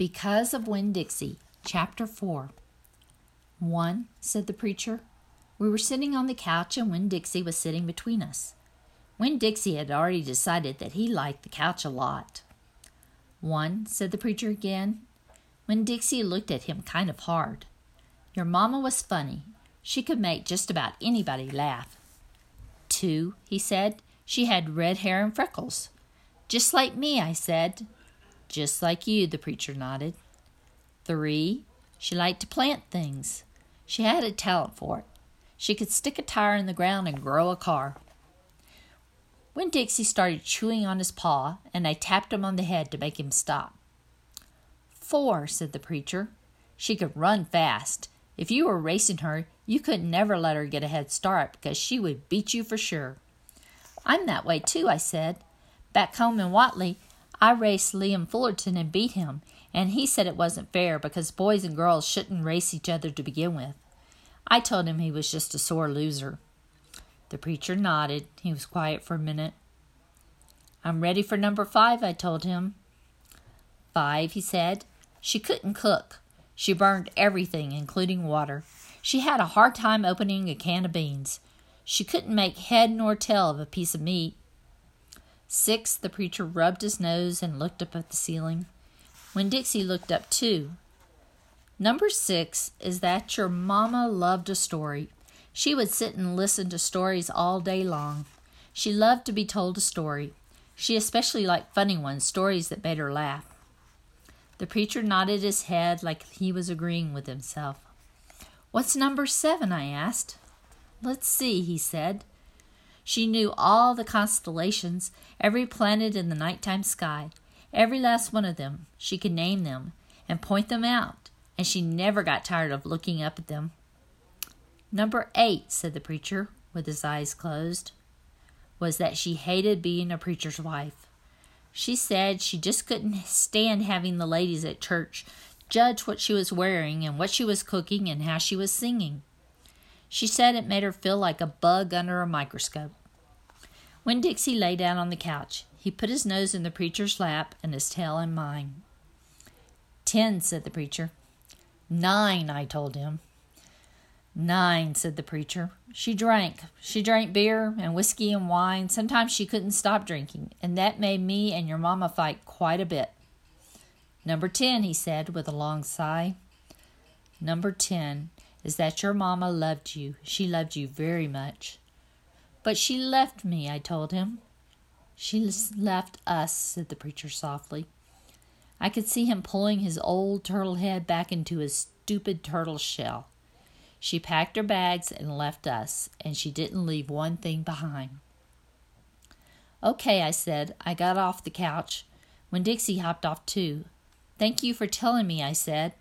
Because of Winn Dixie, Chapter 4. One, said the preacher. We were sitting on the couch, and Winn Dixie was sitting between us. Winn Dixie had already decided that he liked the couch a lot. One, said the preacher again. Winn Dixie looked at him kind of hard. Your mamma was funny. She could make just about anybody laugh. Two, he said. She had red hair and freckles. Just like me, I said. Just like you, the preacher nodded. Three, she liked to plant things. She had a talent for it. She could stick a tire in the ground and grow a car. Winn Dixie started chewing on his paw, and I tapped him on the head to make him stop. Four, said the preacher. She could run fast. If you were racing her, you could never let her get a head start because she would beat you for sure. I'm that way too, I said. Back home in Watley, I raced Liam Fullerton and beat him, and he said it wasn't fair because boys and girls shouldn't race each other to begin with. I told him he was just a sore loser. The preacher nodded. He was quiet for a minute. I'm ready for number five, I told him. Five, he said. She couldn't cook. She burned everything, including water. She had a hard time opening a can of beans. She couldn't make head nor tail of a piece of meat. Six, the preacher rubbed his nose and looked up at the ceiling. Winn Dixie looked up too. Number six is that your mamma loved a story. She would sit and listen to stories all day long. She loved to be told a story. She especially liked funny ones, stories that made her laugh. The preacher nodded his head like he was agreeing with himself. What's number seven? I asked. Let's see, he said. She knew all the constellations, every planet in the nighttime sky, every last one of them. She could name them and point them out, and she never got tired of looking up at them. Number eight, said the preacher, with his eyes closed, was that she hated being a preacher's wife. She said she just couldn't stand having the ladies at church judge what she was wearing and what she was cooking and how she was singing. She said it made her feel like a bug under a microscope. Winn Dixie lay down on the couch, he put his nose in the preacher's lap and his tail in mine. Ten, said the preacher. Nine, I told him. Nine, said the preacher. She drank. She drank beer and whiskey and wine. Sometimes she couldn't stop drinking, and that made me and your mamma fight quite a bit. Number ten, he said with a long sigh. Number ten is that your mamma loved you. She loved you very much. But she left me, I told him. She left us, said the preacher softly. I could see him pulling his old turtle head back into his stupid turtle shell. She packed her bags and left us, and she didn't leave one thing behind. Okay, I said. I got off the couch. Winn Dixie hopped off too. Thank you for telling me, I said.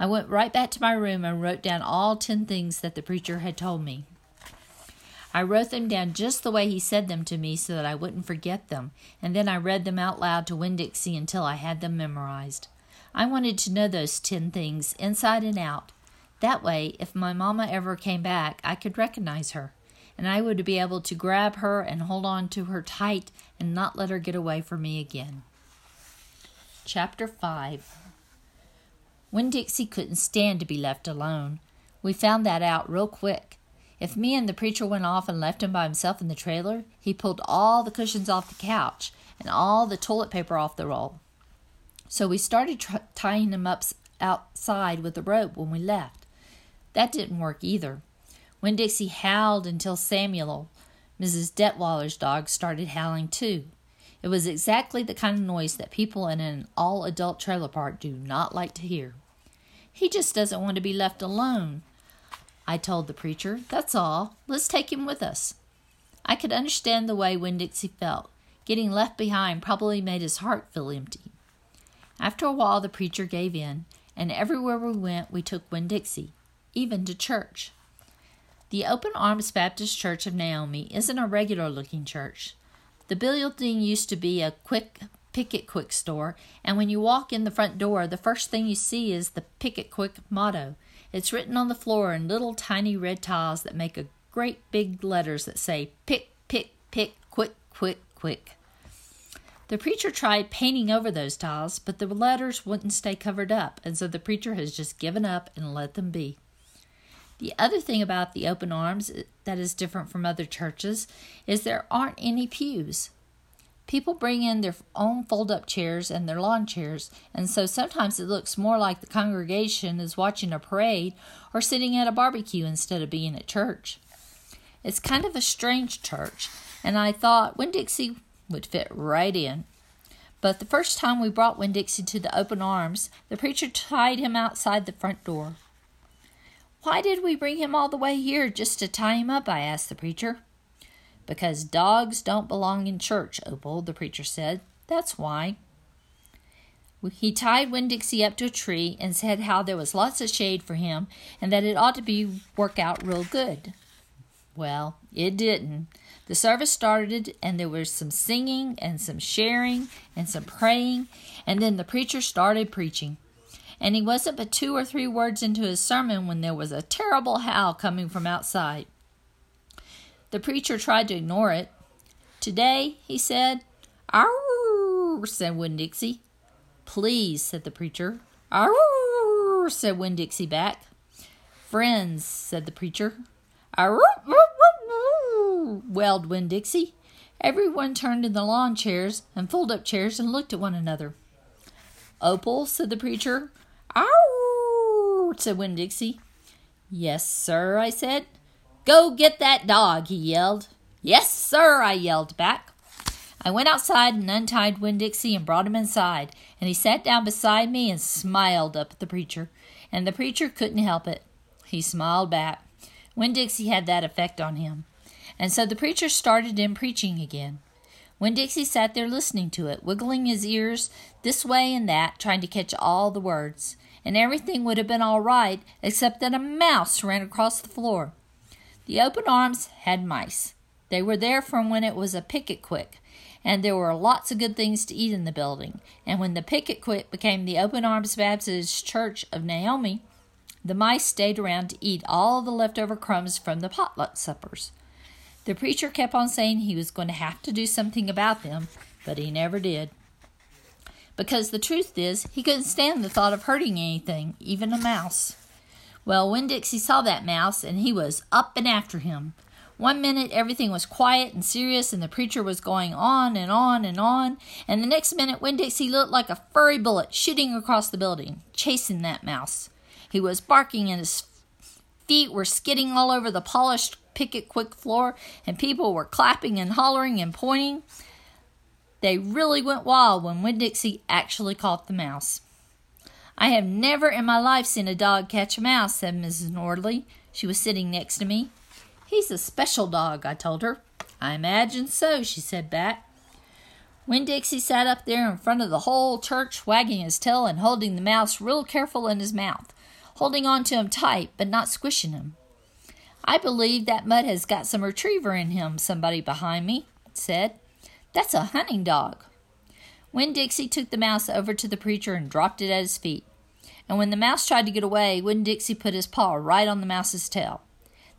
I went right back to my room and wrote down all ten things that the preacher had told me. I wrote them down just the way he said them to me so that I wouldn't forget them, and then I read them out loud to Winn Dixie until I had them memorized. I wanted to know those ten things inside and out. That way, if my mamma ever came back, I could recognize her, and I would be able to grab her and hold on to her tight and not let her get away from me again. Chapter 5 Winn Dixie couldn't stand to be left alone. We found that out real quick. If me and the preacher went off and left him by himself in the trailer, he pulled all the cushions off the couch and all the toilet paper off the roll. So we started tr- tying him up outside with a rope when we left. That didn't work either. Winn Dixie howled until Samuel, Mrs. Detweiler's dog, started howling too. It was exactly the kind of noise that people in an all adult trailer park do not like to hear. He just doesn't want to be left alone, I told the preacher. That's all. Let's take him with us. I could understand the way Winn Dixie felt. Getting left behind probably made his heart feel empty. After a while, the preacher gave in, and everywhere we went, we took Winn Dixie, even to church. The Open Arms Baptist Church of Naomi isn't a regular looking church. The building used to be a quick Pick-It-Quick store, and when you walk in the front door, the first thing you see is the Pick-It-Quick motto. It's written on the floor in little tiny red tiles that make a great big letters that say pick, pick, pick, quick, quick, quick. The preacher tried painting over those tiles, but the letters wouldn't stay covered up, and so the preacher has just given up and let them be. The other thing about the open arms that is different from other churches is there aren't any pews. People bring in their own fold up chairs and their lawn chairs, and so sometimes it looks more like the congregation is watching a parade or sitting at a barbecue instead of being at church. It's kind of a strange church, and I thought Winn Dixie would fit right in. But the first time we brought Winn Dixie to the open arms, the preacher tied him outside the front door. Why did we bring him all the way here just to tie him up? I asked the preacher. Because dogs don't belong in church, Opal, the preacher said. That's why. He tied Winn Dixie up to a tree and said how there was lots of shade for him and that it ought to be work out real good. Well, it didn't. The service started, and there was some singing and some sharing and some praying, and then the preacher started preaching. And he wasn't but two or three words into his sermon when there was a terrible howl coming from outside. The preacher tried to ignore it. Today, he said, Arr, said Winn Dixie. Please, said the preacher. Arr, said Winn Dixie back. Friends, said the preacher. Arr, wailed Winn Dixie. Everyone turned in the lawn chairs and fold up chairs and looked at one another. Opal, said the preacher. Ow, said Winn Dixie. Yes, sir, I said. Go get that dog, he yelled. Yes, sir, I yelled back. I went outside and untied Winn Dixie and brought him inside, and he sat down beside me and smiled up at the preacher, and the preacher couldn't help it. He smiled back. Winn Dixie had that effect on him. And so the preacher started in preaching again. Winn Dixie sat there listening to it, wiggling his ears this way and that, trying to catch all the words. And everything would have been all right except that a mouse ran across the floor. The open arms had mice. They were there from when it was a Pick-It-Quick, and there were lots of good things to eat in the building. And when the Pick-It-Quick became the Open Arms Baptist Church of Naomi, the mice stayed around to eat all the leftover crumbs from the potluck suppers. The preacher kept on saying he was going to have to do something about them, but he never did. Because the truth is, he couldn't stand the thought of hurting anything, even a mouse. Well, Winn Dixie saw that mouse, and he was up and after him. One minute everything was quiet and serious, and the preacher was going on and on and on, and the next minute Winn Dixie looked like a furry bullet shooting across the building, chasing that mouse. He was barking, and his feet were skidding all over the polished Pick-It-Quick floor, and people were clapping and hollering and pointing. They really went wild when Winn Dixie actually caught the mouse. I have never in my life seen a dog catch a mouse, said Mrs. Nordley. She was sitting next to me. He's a special dog, I told her. I imagine so, she said back. Winn Dixie sat up there in front of the whole church, wagging his tail and holding the mouse real careful in his mouth, holding on to him tight, but not squishing him. I believe that Mud has got some retriever in him, somebody behind me said. That's a hunting dog. Winn Dixie took the mouse over to the preacher and dropped it at his feet. And when the mouse tried to get away, Winn Dixie put his paw right on the mouse's tail.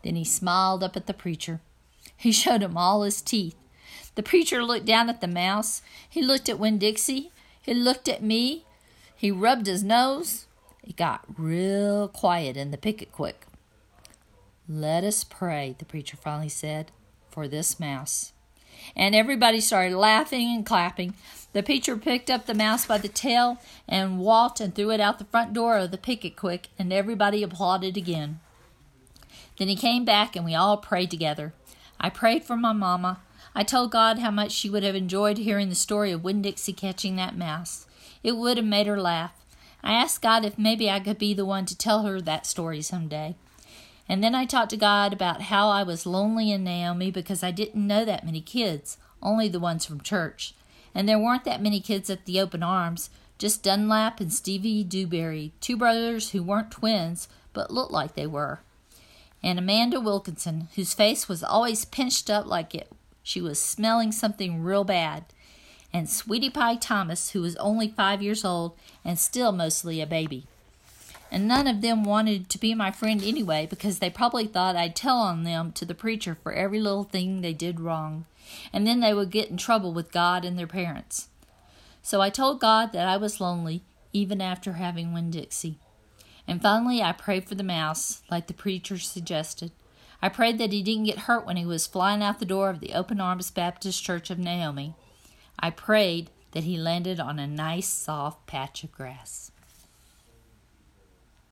Then he smiled up at the preacher. He showed him all his teeth. The preacher looked down at the mouse. He looked at Winn Dixie. He looked at me. He rubbed his nose. It got real quiet in the Pick-It-Quick. Let us pray, the preacher finally said, for this mouse. And everybody started laughing and clapping. The preacher picked up the mouse by the tail and walked and threw it out the front door of the Pick-It-Quick, and everybody applauded again. Then he came back and we all prayed together. I prayed for my mamma. I told God how much she would have enjoyed hearing the story of Winn Dixie catching that mouse. It would have made her laugh. I asked God if maybe I could be the one to tell her that story some day. And then I talked to God about how I was lonely in Naomi because I didn't know that many kids, only the ones from church. And there weren't that many kids at the open arms, just Dunlap and Stevie Dewberry, two brothers who weren't twins, but looked like they were. And Amanda Wilkinson, whose face was always pinched up like it she was smelling something real bad. And Sweetie Pie Thomas, who was only five years old and still mostly a baby and none of them wanted to be my friend anyway because they probably thought I'd tell on them to the preacher for every little thing they did wrong, and then they would get in trouble with God and their parents. So I told God that I was lonely even after having Winn Dixie. And finally, I prayed for the mouse, like the preacher suggested. I prayed that he didn't get hurt when he was flying out the door of the Open Arms Baptist Church of Naomi. I prayed that he landed on a nice, soft patch of grass.